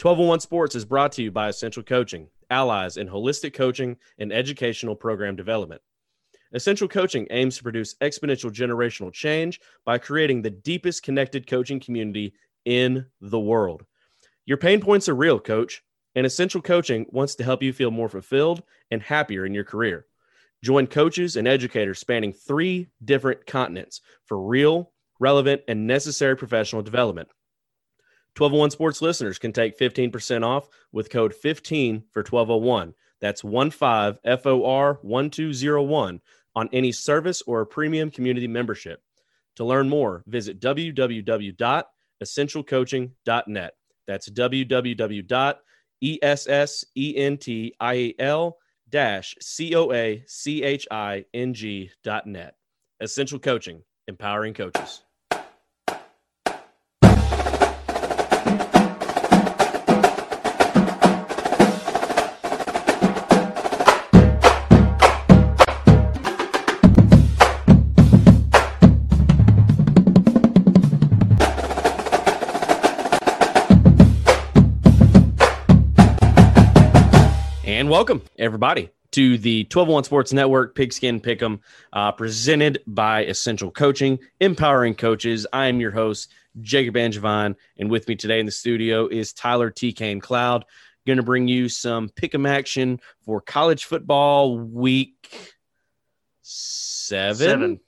1201 Sports is brought to you by Essential Coaching, allies in holistic coaching and educational program development. Essential Coaching aims to produce exponential generational change by creating the deepest connected coaching community in the world. Your pain points are real, coach, and Essential Coaching wants to help you feel more fulfilled and happier in your career. Join coaches and educators spanning three different continents for real, relevant, and necessary professional development. 1201 Sports listeners can take 15% off with code 15 for 1201. That's 15 FOR 1201 on any service or a premium community membership. To learn more, visit www.essentialcoaching.net. That's www.essential-coaching.net. Essential Coaching, empowering coaches. And welcome, everybody, to the 1201 Sports Network Pigskin Pick'em, uh, presented by Essential Coaching, empowering coaches. I am your host, Jacob Angevine, and with me today in the studio is Tyler T. Kane Cloud. Going to bring you some pick'em action for college football week seven. Seven.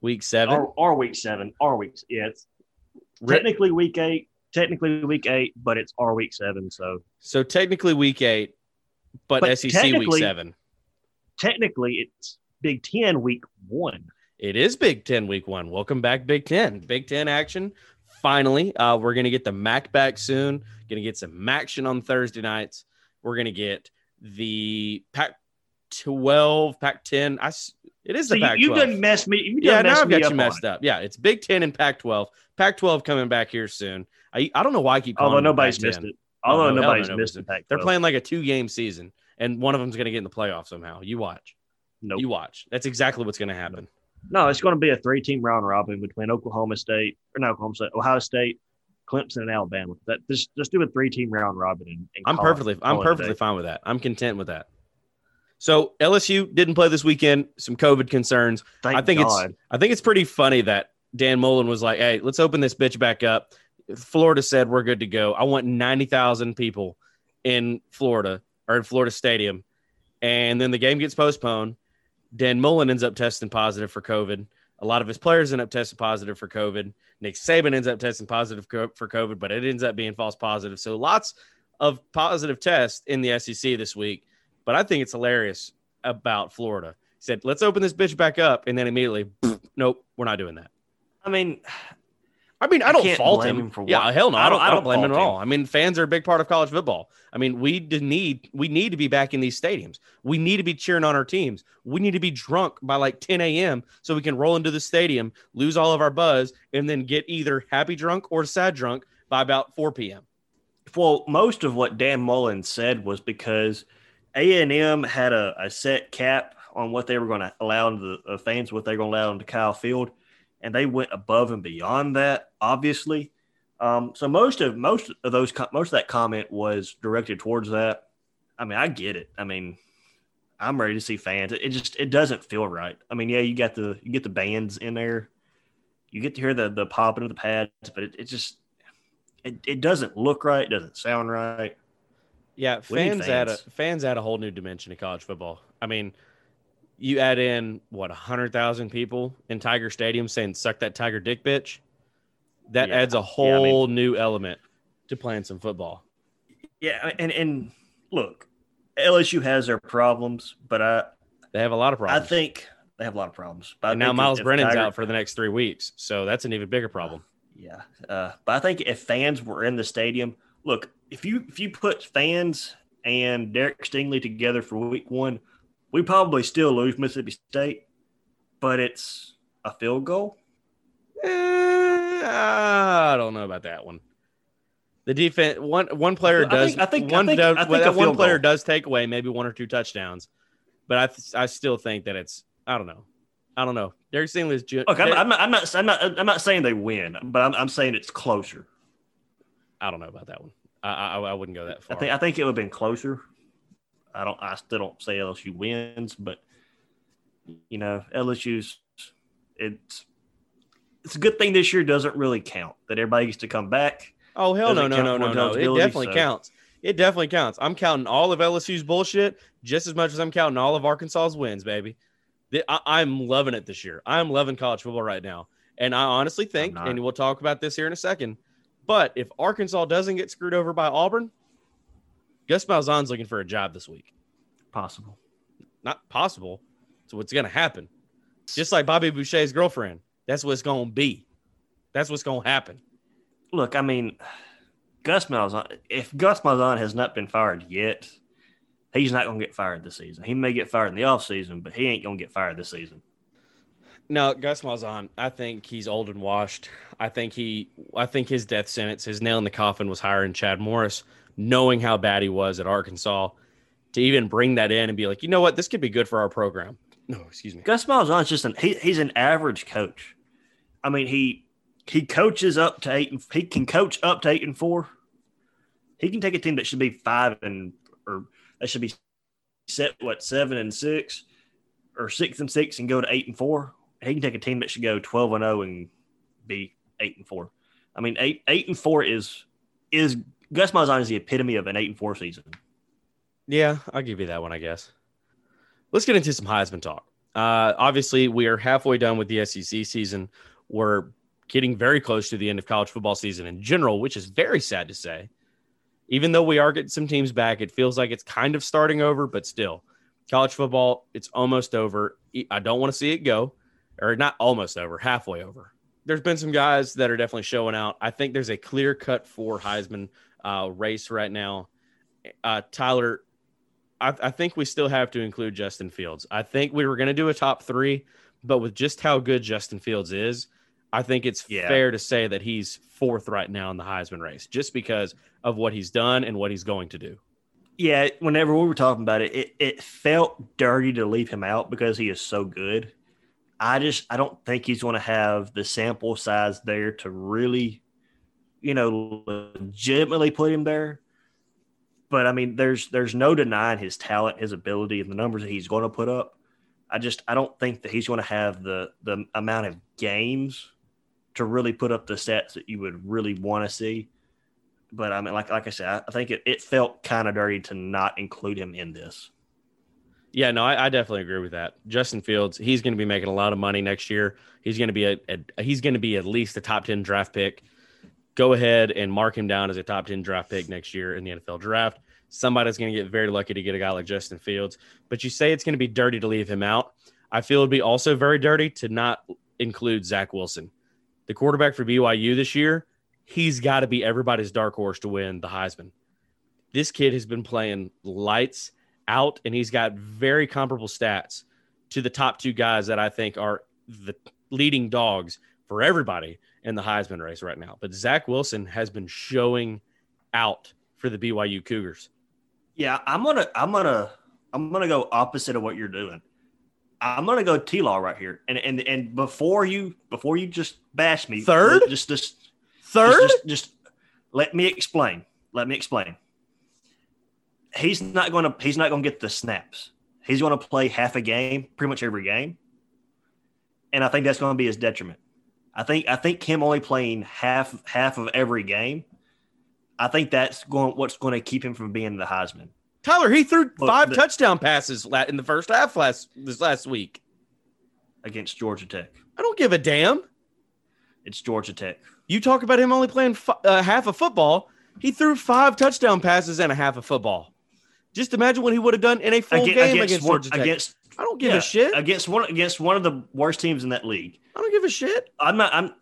Week seven. Or, or week seven. Or week. Yeah, it's technically week eight. Technically week eight, but it's our week seven. So So technically week eight, but, But SEC week seven. technically it's Big Ten week one. It is Big Ten week one. Welcome back, Big Ten. Big Ten action. Finally, uh, we're going to get the MAC back soon. Going to get some action on Thursday nights. We're going to get the Pac 12, Pac 10. I, s- it is So the you, Pac you 12. done messed me. You done Yeah, now I've got you messed it. up. Yeah, it's Big Ten and Pac 12. Pac 12 coming back here soon. I, I don't know why I keep calling Although nobody's Pac-10. missed it. Although no, nobody's no, missed nobody's- the Pac. They're playing like a two game season, and one of them's going to get in the playoffs somehow. You watch. Nope. You watch. That's exactly what's going to happen. No, it's going to be a three-team round robin between Oklahoma State or not Oklahoma State, Ohio State, Clemson, and Alabama. That just just do a three-team round robin. And, and I'm perfectly I'm a perfectly fine with that. I'm content with that. So LSU didn't play this weekend. Some COVID concerns. Thank I think God. it's I think it's pretty funny that Dan Mullen was like, "Hey, let's open this bitch back up." Florida said we're good to go. I want ninety thousand people in Florida or in Florida Stadium, and then the game gets postponed. Dan Mullen ends up testing positive for COVID. A lot of his players end up testing positive for COVID. Nick Saban ends up testing positive for COVID, but it ends up being false positive. So lots of positive tests in the SEC this week. But I think it's hilarious about Florida. He said, let's open this bitch back up. And then immediately, nope, we're not doing that. I mean, I mean, I don't fault him. him for yeah, hell no. I don't, I don't blame him at all. I mean, fans are a big part of college football. I mean, we need we need to be back in these stadiums. We need to be cheering on our teams. We need to be drunk by like 10 a.m. so we can roll into the stadium, lose all of our buzz, and then get either happy drunk or sad drunk by about 4 p.m. well, most of what Dan Mullen said was because A and M had a, a set cap on what they were going to allow the fans, what they're going to allow into Kyle Field, and they went above and beyond that. Obviously, um, so most of most of those most of that comment was directed towards that. I mean, I get it. I mean, I'm ready to see fans. It, just it doesn't feel right. I mean, yeah, you got the you get the bands in there, you get to hear the the popping of the pads, but it, it just it, it doesn't look right. It doesn't sound right. Yeah, need fans, add a fans. fans add a whole new dimension to college football. I mean, you add in what hundred thousand people in Tiger Stadium saying "suck that Tiger dick, bitch." That Yeah. adds a Yeah, I whole new element to playing some football. Yeah, and and look, LSU has their problems, but I They have a lot of problems. I think they have a lot of problems. But and now Myles Brennan's Tiger- out for the next three weeks, so that's an even bigger problem. Yeah, uh, but I think if fans were in the stadium, look, if you if you put fans and Derek Stingley together for week one, we probably still lose Mississippi State, but it's a field goal. Eh, I don't know about that one. The defense one one player I does think- I think- I one think- does, I think well, one player goal. does take away maybe one or two touchdowns, but I th- I still think that it's I don't know. I don't know. Derek Stingley's ju- Look, I'm, I'm not, I'm not, I'm not, I'm not saying they win, but I'm, I'm saying it's closer. I don't know about that one. I, I, I wouldn't go that far. I think I think it would have been closer. I don't. I still don't say LSU wins, but you know LSU's it's it's a good thing this year doesn't really count that everybody gets to come back. Oh hell no no no no no! It definitely so- counts. It definitely counts. I'm counting all of LSU's bullshit just as much as I'm counting all of Arkansas's wins, baby. I, am loving it this year. I'm loving college football right now, and I honestly think, and we'll talk about this here in a second. But if Arkansas doesn't get screwed over by Auburn, Gus Malzahn's looking for a job this week. Possible. Not possible. So what's going to happen? Just like Bobby Boucher's girlfriend. That's what's going to be. That's what's going to happen. Look, I mean, Gus Malzahn. If Gus Malzahn has not been fired yet, he's not going to get fired this season. He may get fired in the offseason, but he ain't going to get fired this season. No, Gus Malzahn. I think he's old and washed. I think he. I think his death sentence, his nail in the coffin, was hiring Chad Morris, knowing how bad he was at Arkansas, to even bring that in and be like, you know what, this could be good for our program. No, excuse me. Gus Malzahn's just an he, he's an average coach. I mean, he he coaches up to eight and he can coach up to eight and four. He can take a team that should be five and or that should be set what seven and six or six and six and go to eight and four. He can take a team that should go twelve and zero and be eight and four. I mean, eight eight and four is is Gus Malzahn is the epitome of an eight and four season. Yeah, I'll give you that one, I guess. Let's get into some Heisman talk. Uh, obviously, we are halfway done with the SEC season. We're getting very close to the end of college football season in general, which is very sad to say. Even though we are getting some teams back, it feels like it's kind of starting over, but still, college football, it's almost over. I don't want to see it go, or not almost over, halfway over. There's been some guys that are definitely showing out. I think there's a clear cut for Heisman uh, race right now. Uh, Tyler, I, I think we still have to include Justin Fields. I think we were going to do a top three, but with just how good Justin Fields is, I think it's Yeah. fair to say that he's fourth right now in the Heisman race, just because of what he's done and what he's going to do. Yeah, whenever we were talking about it, it, it felt dirty to leave him out because he is so good. I just I don't think he's going to have the sample size there to really, you know, legitimately put him there. But I mean, there's there's no denying his talent, his ability, and the numbers that he's going to put up. I just I don't think that he's going to have the the amount of games to really put up the stats that you would really want to see but I mean, like like I said, I- think it, it felt kind of dirty to not include him in this. Yeah, no, I, I definitely agree with that. Justin Fields, he's going to be making a lot of money next year. He's going to be a, a he's going to be at least a top ten draft pick. Go ahead and mark him down as a top ten draft pick next year in the NFL draft. Somebody's going to get very lucky to get a guy like Justin Fields. But you say it's going to be dirty to leave him out. I feel it'd be also very dirty to not include Zach Wilson, the quarterback for BYU this year. He's got to be everybody's dark horse to win the Heisman. This kid has been playing lights out, and he's got very comparable stats to the top two guys that I think are the leading dogs for everybody in the Heisman race right now. But Zach Wilson has been showing out for the BYU Cougars. Yeah, I'm gonna I'm gonna I'm gonna go opposite of what you're doing. I'm gonna go T Law right here, and and and before you before you just bash me, Third? just just Third, just, just let me explain. Let me explain. He's not gonna he's not gonna get the snaps. He's gonna play half a game, pretty much every game, and I think that's gonna be his detriment. I think I think him only playing half half of every game. I think that's going what's going to keep him from being the Heisman. Tyler, he threw five the- touchdown passes in the first half last this last week. against Georgia Tech. I don't give a damn. It's Georgia Tech. You talk about him only playing fi- uh, half of football. He threw five touchdown passes and a half of football. Just imagine what he would have done in a full Aga- game against, one, Georgia Tech. against I don't give yeah, a shit. against one against one of the worst teams in that league. I don't give a shit. I'm not. I'm.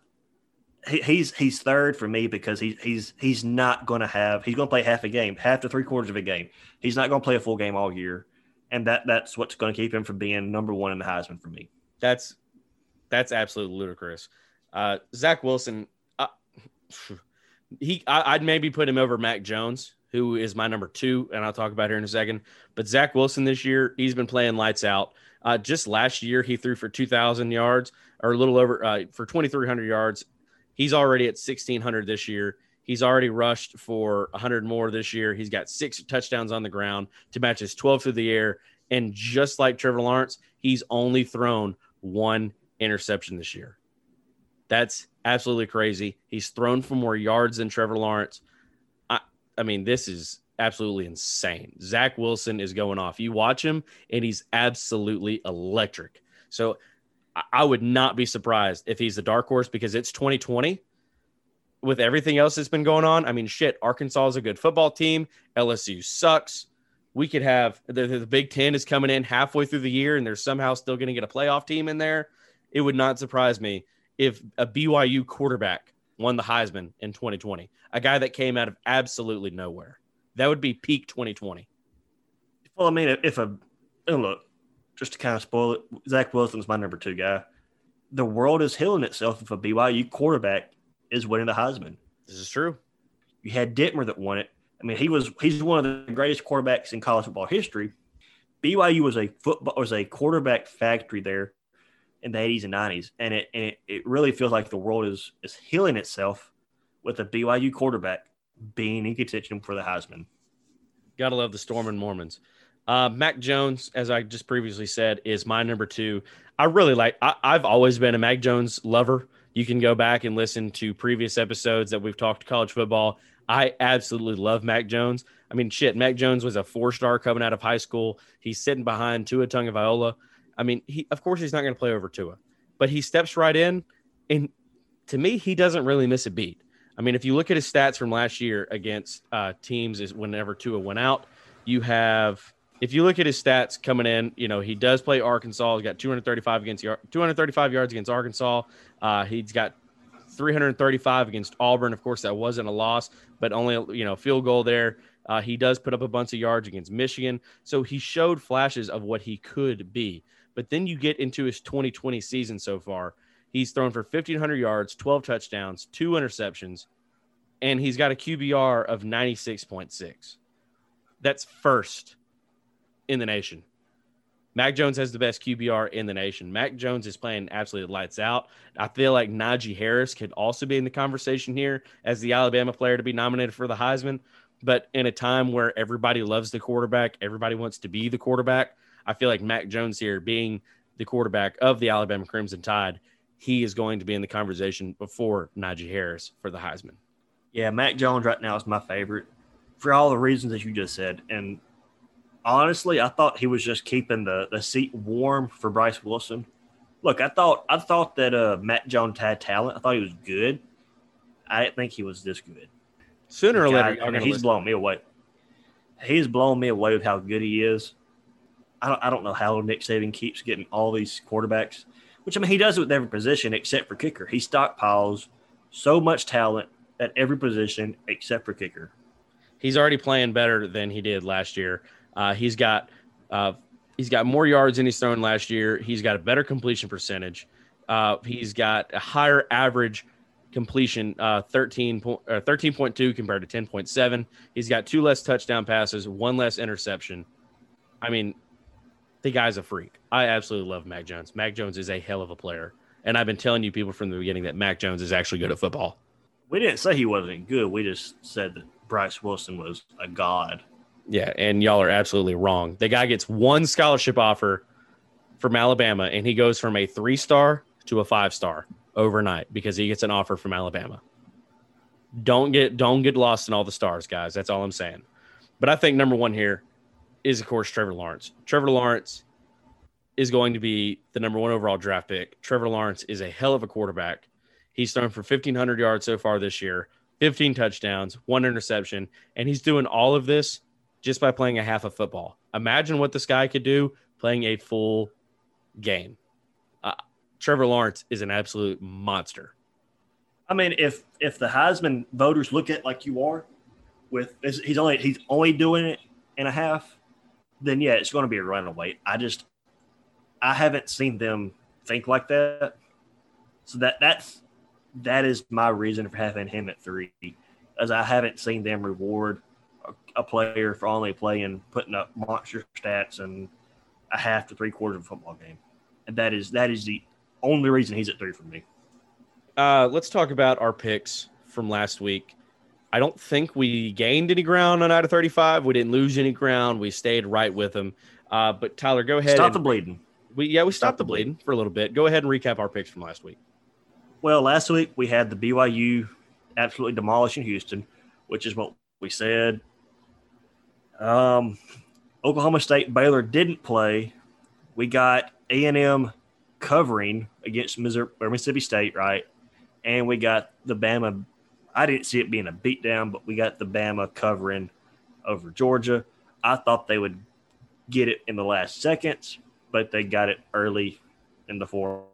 He, he's he's third for me because he's he's he's not going to have. He's going to play half a game, half to three quarters of a game. He's not going to play a full game all year, and that that's what's going to keep him from being number one in the Heisman for me. That's that's absolutely ludicrous. Uh, Zach Wilson, uh, he I, I'd maybe put him over Mac Jones, who is my number two, and I'll talk about here in a second. But Zach Wilson this year, he's been playing lights out. Uh, just last year, he threw for two thousand yards, or a little over uh, for twenty three hundred yards. He's already at sixteen hundred this year. He's already rushed for 100 more this year. He's got six touchdowns on the ground to match his 12 through the air. And just like Trevor Lawrence, he's only thrown one interception this year. That's absolutely crazy. He's thrown for more yards than Trevor Lawrence. I, mean, this is absolutely insane. Zach Wilson is going off. You watch him, and he's absolutely electric. So I, I would not be surprised if he's the dark horse because it's 2020 with everything else that's been going on. I mean, shit, Arkansas is a good football team. LSU sucks. We could have the, the Big Ten is coming in halfway through the year, and they're somehow still going to get a playoff team in there. It would not surprise me if a BYU quarterback won the Heisman in 2020, a guy that came out of absolutely nowhere. That would be peak 2020. Well, I mean, if a oh, look, just to kind of spoil it, Zach Wilson's my number two guy. The world is healing itself if a BYU quarterback is winning the Heisman. This is true. You had Detmer that won it. I mean, he was he's one of the greatest quarterbacks in college football history. BYU was a football was a quarterback factory there in the 80s and 90s. And it and it, it really feels like the world is is healing itself with a BYU quarterback being in contention for the Heisman. Gotta love the Storm and Mormons. Uh, Mac Jones, as I just previously said, is my number two. I really like. I, I've always been a Mac Jones lover. You can go back and listen to previous episodes that we've talked college football. I absolutely love Mac Jones. I mean, shit, Mac Jones was a four star coming out of high school. He's sitting behind Tua Tagovailoa. I mean, he of course he's not going to play over Tua, but he steps right in, and to me, he doesn't really miss a beat. I mean, if you look at his stats from last year against uh, teams, is whenever Tua went out, you have. If you look at his stats coming in, you know he does play Arkansas. He's got 235 against 235 yards against Arkansas. Uh, he's got 335 against Auburn. Of course, that wasn't a loss, but only you know field goal there. Uh, he does put up a bunch of yards against Michigan, so he showed flashes of what he could be. But then you get into his 2020 season so far. He's thrown for 1,500 yards, 12 touchdowns, two interceptions, and he's got a QBR of 96.6. That's first in the nation. Mac Jones has the best QBR in the nation. Mac Jones is playing absolutely lights out. I feel like Najee Harris could also be in the conversation here as the Alabama player to be nominated for the Heisman. But in a time where everybody loves the quarterback, everybody wants to be the quarterback. I feel like Mac Jones here, being the quarterback of the Alabama Crimson Tide, he is going to be in the conversation before Najee Harris for the Heisman. Yeah, Mac Jones right now is my favorite for all the reasons that you just said. And honestly, I thought he was just keeping the, the seat warm for Bryce Wilson. Look, I thought I thought that uh, Mac Jones had talent. I thought he was good. I didn't think he was this good. Sooner or later, I mean, he's blown me away. He's blown me away with how good he is. I don't, I don't know how Nick Saban keeps getting all these quarterbacks, which I mean, he does it with every position except for kicker. He stockpiles so much talent at every position except for kicker. He's already playing better than he did last year. Uh, he's got uh, he's got more yards than he's thrown last year. He's got a better completion percentage. Uh, he's got a higher average completion, uh, 13 point, uh, 13.2 compared to 10.7. He's got two less touchdown passes, one less interception. I mean, the guy's a freak. I absolutely love Mac Jones. Mac Jones is a hell of a player. And I've been telling you people from the beginning that Mac Jones is actually good at football. We didn't say he wasn't good. We just said that Bryce Wilson was a god. Yeah, and y'all are absolutely wrong. The guy gets one scholarship offer from Alabama, and he goes from a three star to a five star overnight because he gets an offer from Alabama. Don't get don't get lost in all the stars, guys. That's all I'm saying. But I think number one here is, of course, Trevor Lawrence. Trevor Lawrence is going to be the number one overall draft pick. Trevor Lawrence is a hell of a quarterback. He's thrown for 1,500 yards so far this year, 15 touchdowns, one interception, and he's doing all of this just by playing a half of football. Imagine what this guy could do playing a full game. Uh, Trevor Lawrence is an absolute monster. I mean, if if the Heisman voters look at like you are, with he's only he's only doing it in a half, then yeah, it's going to be a runaway. I just I haven't seen them think like that. So that that's that is my reason for having him at three, as I haven't seen them reward a, a player for only playing, putting up monster stats and a half to three quarters of a football game, and that is that is the only reason he's at three for me. Uh, let's talk about our picks from last week I don't think we gained any ground on out of 35. We didn't lose any ground. We stayed right with them. Uh, but Tyler, go ahead. Stop the bleeding. We yeah, we stopped, Stop the bleeding for a little bit. Go ahead and recap our picks from last week. Well, last week we had the BYU absolutely demolishing Houston, which is what we said. Um, Oklahoma State Baylor didn't play. We got A and M covering against Missouri or Mississippi State, right? And we got the Bama. I didn't see it being a beatdown, but we got the Bama covering over Georgia. I thought they would get it in the last seconds, but they got it early in the fourth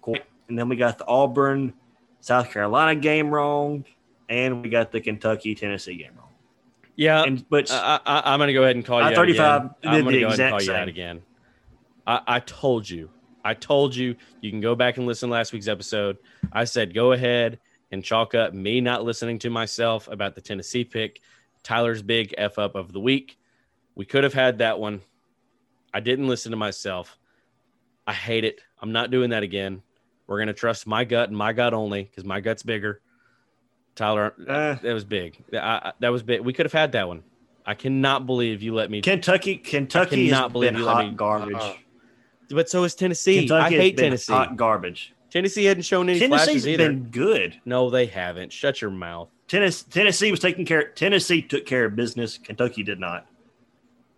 quarter. And then we got the Auburn South Carolina game wrong, and we got the Kentucky Tennessee game wrong. Yeah, And but I, I'm going to go ahead and call you I- out 35 again. did I'm going the to go ahead and call you out same. again. I, I told you. I told you. You can go back and listen to last week's episode. I said go ahead and chalk up me not listening to myself about the Tennessee pick. Tyler's big f up of the week. We could have had that one. I didn't listen to myself. I hate it. I'm not doing that again. We're going to trust my gut and my gut only because my gut's bigger. Tyler, Uh, that was big. I, I, that was big. We could have had that one. I cannot believe you let me. Kentucky Kentucky cannot has believe been you let hot me- garbage. uh-uh. but so is Tennessee. Kentucky I hate Tennessee. hot garbage. Tennessee hadn't shown any Tennessee's flashes either. been good. No, they haven't. Shut your mouth. Tennessee, Tennessee was taking care. Tennessee took care of business. Kentucky did not.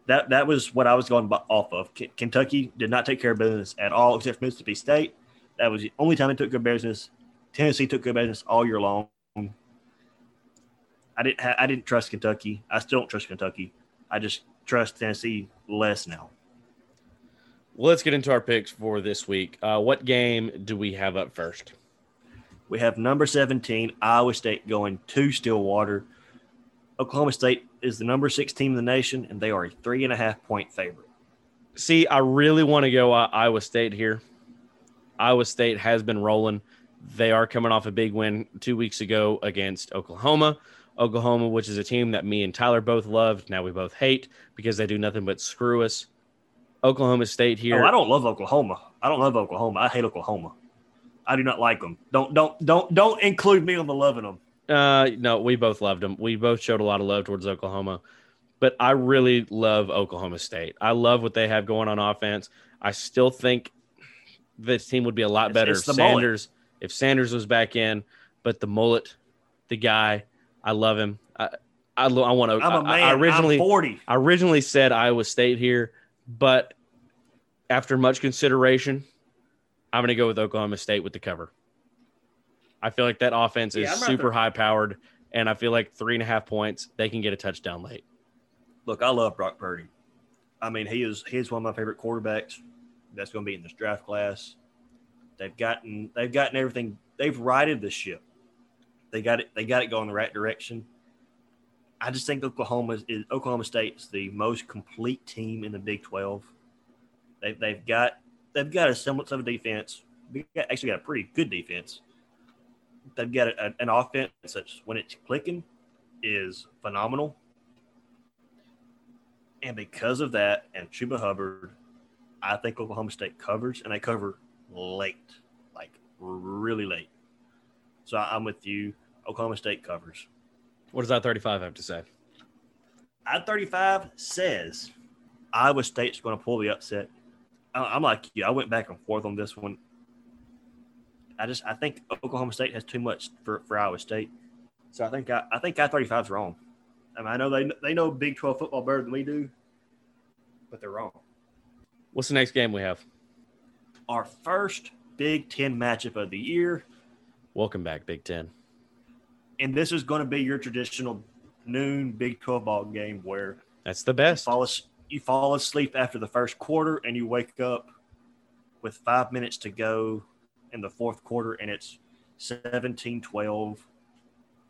That that was what I was going off of. K- Kentucky did not take care of business at all, except for Mississippi State. That was the only time they took good business. Tennessee took good business all year long. I didn't. Ha- I didn't trust Kentucky. I still don't trust Kentucky. I just trust Tennessee less now. Well, let's get into our picks for this week. Uh, what game do we have up first? We have number 17, Iowa State going to Stillwater. Oklahoma State is the number six team in the nation, and they are a three and a half point favorite. See, I really want to go uh, Iowa State here. Iowa State has been rolling. They are coming off a big win two weeks ago against Oklahoma. Oklahoma, which is a team that me and Tyler both loved, now we both hate because they do nothing but screw us. Oklahoma State here. Oh, I don't love Oklahoma. I don't love Oklahoma. I hate Oklahoma. I do not like them. Don't don't don't don't include me on the loving them. Uh, no, we both loved them. We both showed a lot of love towards Oklahoma, but I really love Oklahoma State. I love what they have going on offense. I still think this team would be a lot better it's if the mullet. Sanders if Sanders was back in. But the mullet, the guy, I love him. I I, I want to. I'm a man. I, I originally I'm 40. I originally said Iowa State here, but after much consideration, I'm going to go with Oklahoma State with the cover. I feel like that offense is Yeah, super high powered, and I feel like three and a half points, they can get a touchdown late. Look, I love Brock Purdy. I mean, he is he's one of my favorite quarterbacks. That's going to be in this draft class. They've gotten they've gotten everything. They've righted the ship. They got it. They got it going the right direction. I just think Oklahoma is Oklahoma State is the most complete team in the Big Twelve. They've they've got they've got a semblance of a defense. They actually got a pretty good defense. They've got a, an offense that's when it's clicking is phenomenal. And because of that and Chuba Hubbard, I think Oklahoma State covers and they cover late, like really late. So I'm with you. Oklahoma State covers. What does I 35 have to say? I 35 says Iowa State's going to pull the upset. I- I'm like you. I went back and forth on this one. I just I think Oklahoma State has too much for, for Iowa State. So I think I, I think I 35 is wrong. I mean I know they they know Big 12 football better than we do, but they're wrong. What's the next game we have? Our first Big 10 matchup of the year, Welcome back, Big Ten. And this is going to be your traditional noon Big 12 ball game where That's the you best. fall, as- you fall asleep after the first quarter and you wake up with five minutes to go in the fourth quarter and it's 17 12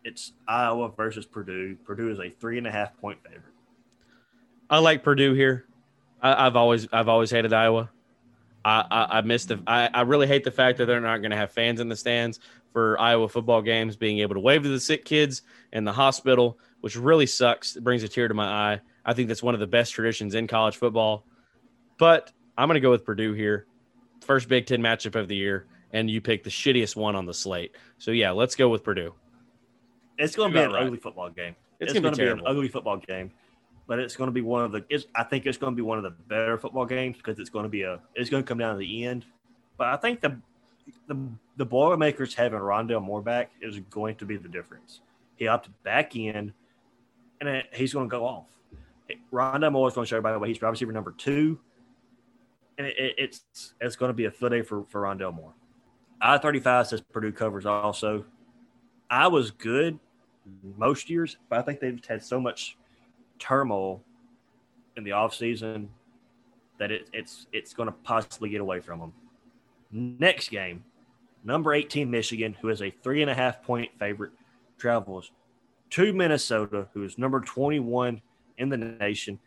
it's iowa versus purdue purdue is a three and a half point favorite I like Purdue here. I, I've always I've always hated Iowa. I I, I miss the I, I really hate the fact that they're not going to have fans in the stands for Iowa football games, being able to wave to the sick kids in the hospital, which really sucks. It brings a tear to my eye. I think that's one of the best traditions in college football. But I'm going to go with Purdue here. First Big Ten matchup of the year, and you pick the shittiest one on the slate. So yeah, let's go with Purdue. it's going to be an right. ugly football game. It's, It's, gonna, be be an ugly football game, but it's going to be one of the. I think it's going to be one of the better football games because it's going to be a. It's going to come down to the end, but I think the the the Boilermakers having Rondale Moore back is going to be the difference. He opted back in, and it- he's going to go off. Rondale Moore is going to show everybody why he's wide receiver number two, and it, it, it's it's going to be a field day for for Rondale Moore. I thirty five says Purdue covers also. I was good most years, but I think they've had so much turmoil in the offseason that it, it's it's going to possibly get away from them. Next game, number 18 Michigan, who is a three and a half point favorite, travels to Minnesota, who is number 21 in the nation.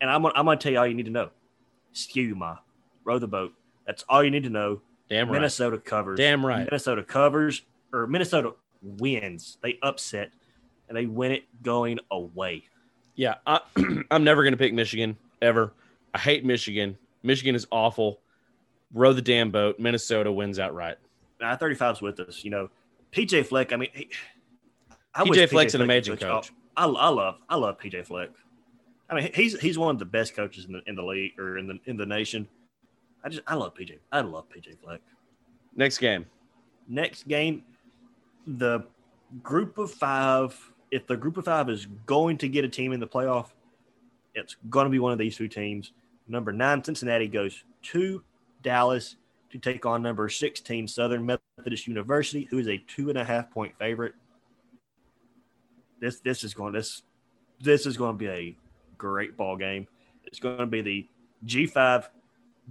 And I'm, gonna- I'm going to tell you all you need to know. Ski-U-Mah, row the boat. That's all you need to know. Damn right. Minnesota covers. Damn right. Minnesota covers, or Minnesota wins. They upset, and they win it going away. Yeah, I, I'm never going to pick Michigan ever. I hate Michigan. Michigan is awful. Row the damn boat. Minnesota wins outright. I 35's with us. You know, PJ Fleck. I mean, he, I PJ Fleck's an Fleck amazing could coach. Oh, I, I love I love PJ Fleck. I mean, he's he's one of the best coaches in the in the league or in the in the nation. I just I love PJ. I love PJ Fleck. Next game. Next game, the group of five. If the group of five is going to get a team in the playoff, it's going to be one of these two teams. Number nine, Cincinnati goes to Dallas to take on number 16, Southern Methodist University, who is a two and a half point favorite. This this is going this this is going to be a great ball game. It's going to be the G5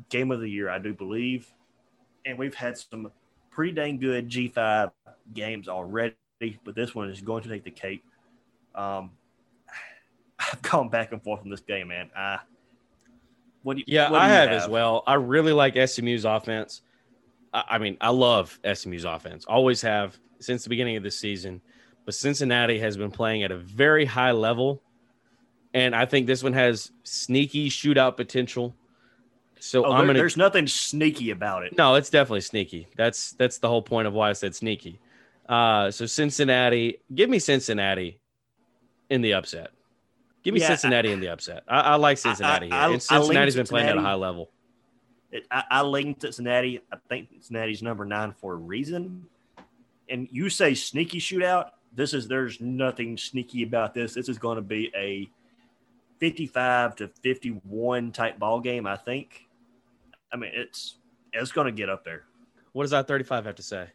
game of the year, I do believe. And we've had some pretty dang good G5 games already, but this one is going to take the cake. Um, I've gone back and forth on this game, man. I, what do you, Yeah, what I you have, as well. I really like SMU's offense. I, I mean, I love SMU's offense. Always have since the beginning of the season. But Cincinnati has been playing at a very high level. And I think this one has sneaky shootout potential. So Oh, I'm there- gonna there's nothing sneaky about it. No, it's definitely sneaky. That's that's the whole point of why I said sneaky. Uh, so Cincinnati, give me Cincinnati in the upset. Give me Yeah, Cincinnati in the upset. I, I like Cincinnati I- here, I- I and Cincinnati's been playing at a high level. It, I, I lean Cincinnati. I think Cincinnati's number nine for a reason. And you say sneaky shootout. This is there's nothing sneaky about this. This is going to be a 55 to 51 type ball game. I think. I mean, it's it's going to get up there. What does I thirty five have to say?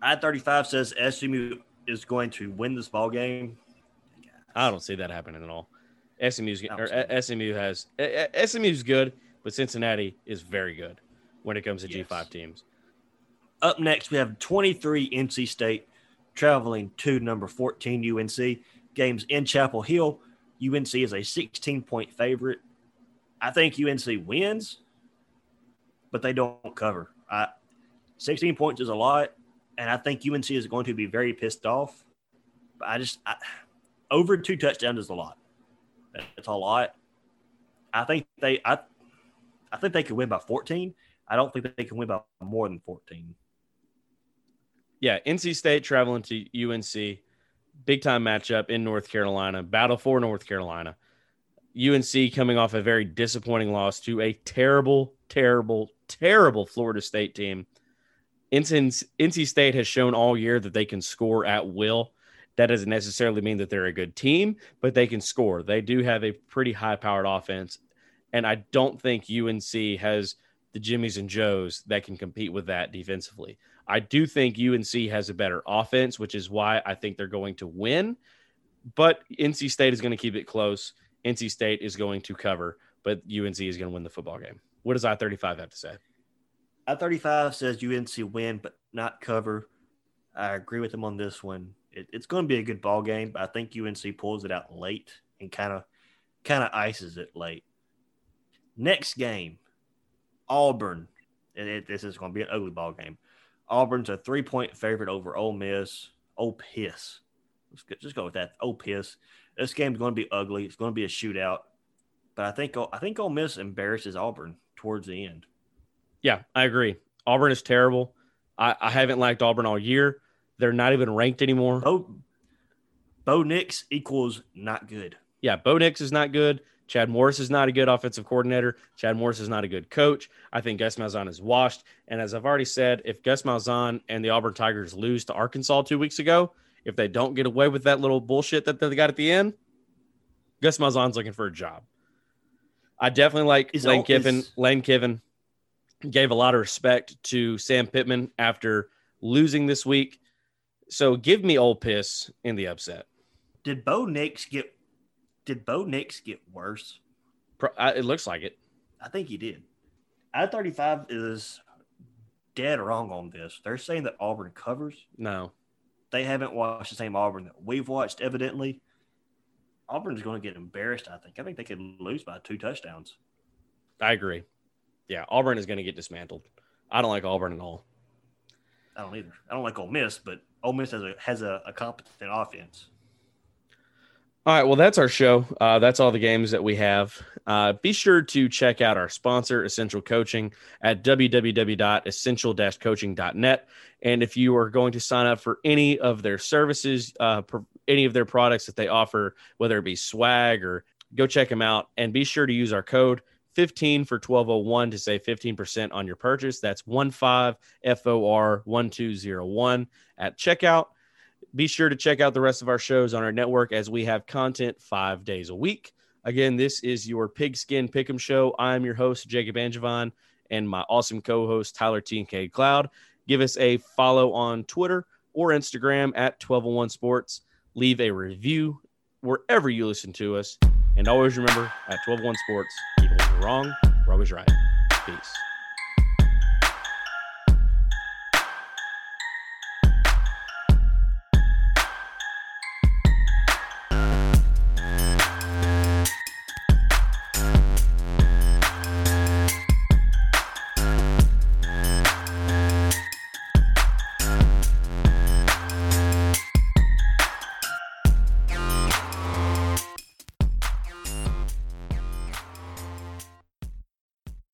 I 35 says SMU is going to win this ball game. I don't see that happening at all. SMU's or SMU has uh, uh, SMU's good, but Cincinnati is very good when it comes to G5 teams. Up next, we have 23 NC State traveling to number 14 UNC. Games in Chapel Hill. UNC is a 16 point favorite. I think UNC wins, but they don't cover. I, 16 points is a lot, and I think UNC is going to be very pissed off. But I just I, over two touchdowns is a lot. It's a lot. I think they I I think they could win by 14. I don't think they can win by more than 14. Yeah, NC State traveling to UNC, big time matchup in North Carolina, battle for North Carolina. UNC coming off a very disappointing loss to a terrible, terrible, terrible Florida State team. NC State has shown all year that they can score at will. That doesn't necessarily mean that they're a good team, but they can score. They do have a pretty high powered offense. And I don't think UNC has the Jimmies and Joes that can compete with that defensively. I do think UNC has a better offense, which is why I think they're going to win. But NC State is going to keep it close. NC State is going to cover, but UNC is going to win the football game. What does I 35 have to say? I 35 says UNC win, but not cover. I agree with him on this one. It, it's going to be a good ball game, but I think UNC pulls it out late and kind of kind of ices it late. Next game, Auburn. It, this is going to be an ugly ball game. Auburn's a three point favorite over Ole Miss. Oh piss. Let's go, just go with that. Oh piss. This game's going to be ugly. It's going to be a shootout. But I think I think Ole Miss embarrasses Auburn towards the end. Yeah, I agree. Auburn is terrible. I, I haven't liked Auburn all year. They're not even ranked anymore. Bo, Bo Nix equals not good. Yeah, Bo Nix is not good. Chad Morris is not a good offensive coordinator. Chad Morris is not a good coach. I think Gus Malzahn is washed. And as I've already said, if Gus Malzahn and the Auburn Tigers lose to Arkansas two weeks ago, if they don't get away with that little bullshit that they got at the end, Gus Malzahn's looking for a job. I definitely like Is Lane all- Kiffin. is- Lane Kiffin gave a lot of respect to Sam Pittman after losing this week. So give me old piss in the upset. Did Bo Nix get? Did Bo Nix get worse? Pro- I, it looks like it. I think he did. I thirty five is dead wrong on this. They're saying that Auburn covers. No. They haven't watched the same Auburn that we've watched. Evidently, Auburn's going to get embarrassed. I think. I think they could lose by two touchdowns. I agree. Yeah, Auburn is going to get dismantled. I don't like Auburn at all. I don't either. I don't like Ole Miss, but Ole Miss has a has a, a competent offense. All right, well, that's our show. Uh, that's all the games that we have. Uh, be sure to check out our sponsor, Essential Coaching, at www.essential-coaching.net. And if you are going to sign up for any of their services, uh, any of their products that they offer, whether it be swag or go check them out, and be sure to use our code 15 for 1201 to save 15% on your purchase. That's 15 FOR 1201 at checkout. Be sure to check out the rest of our shows on our network as we have content five days a week. Again, this is your Pigskin Pick'em Show. I'm your host, Jacob Angevon, and my awesome co host, Tyler T. and K. Cloud. Give us a follow on Twitter or Instagram at 1201 Sports. Leave a review wherever you listen to us. And always remember at 1201 Sports, wrong, we're always right. Peace.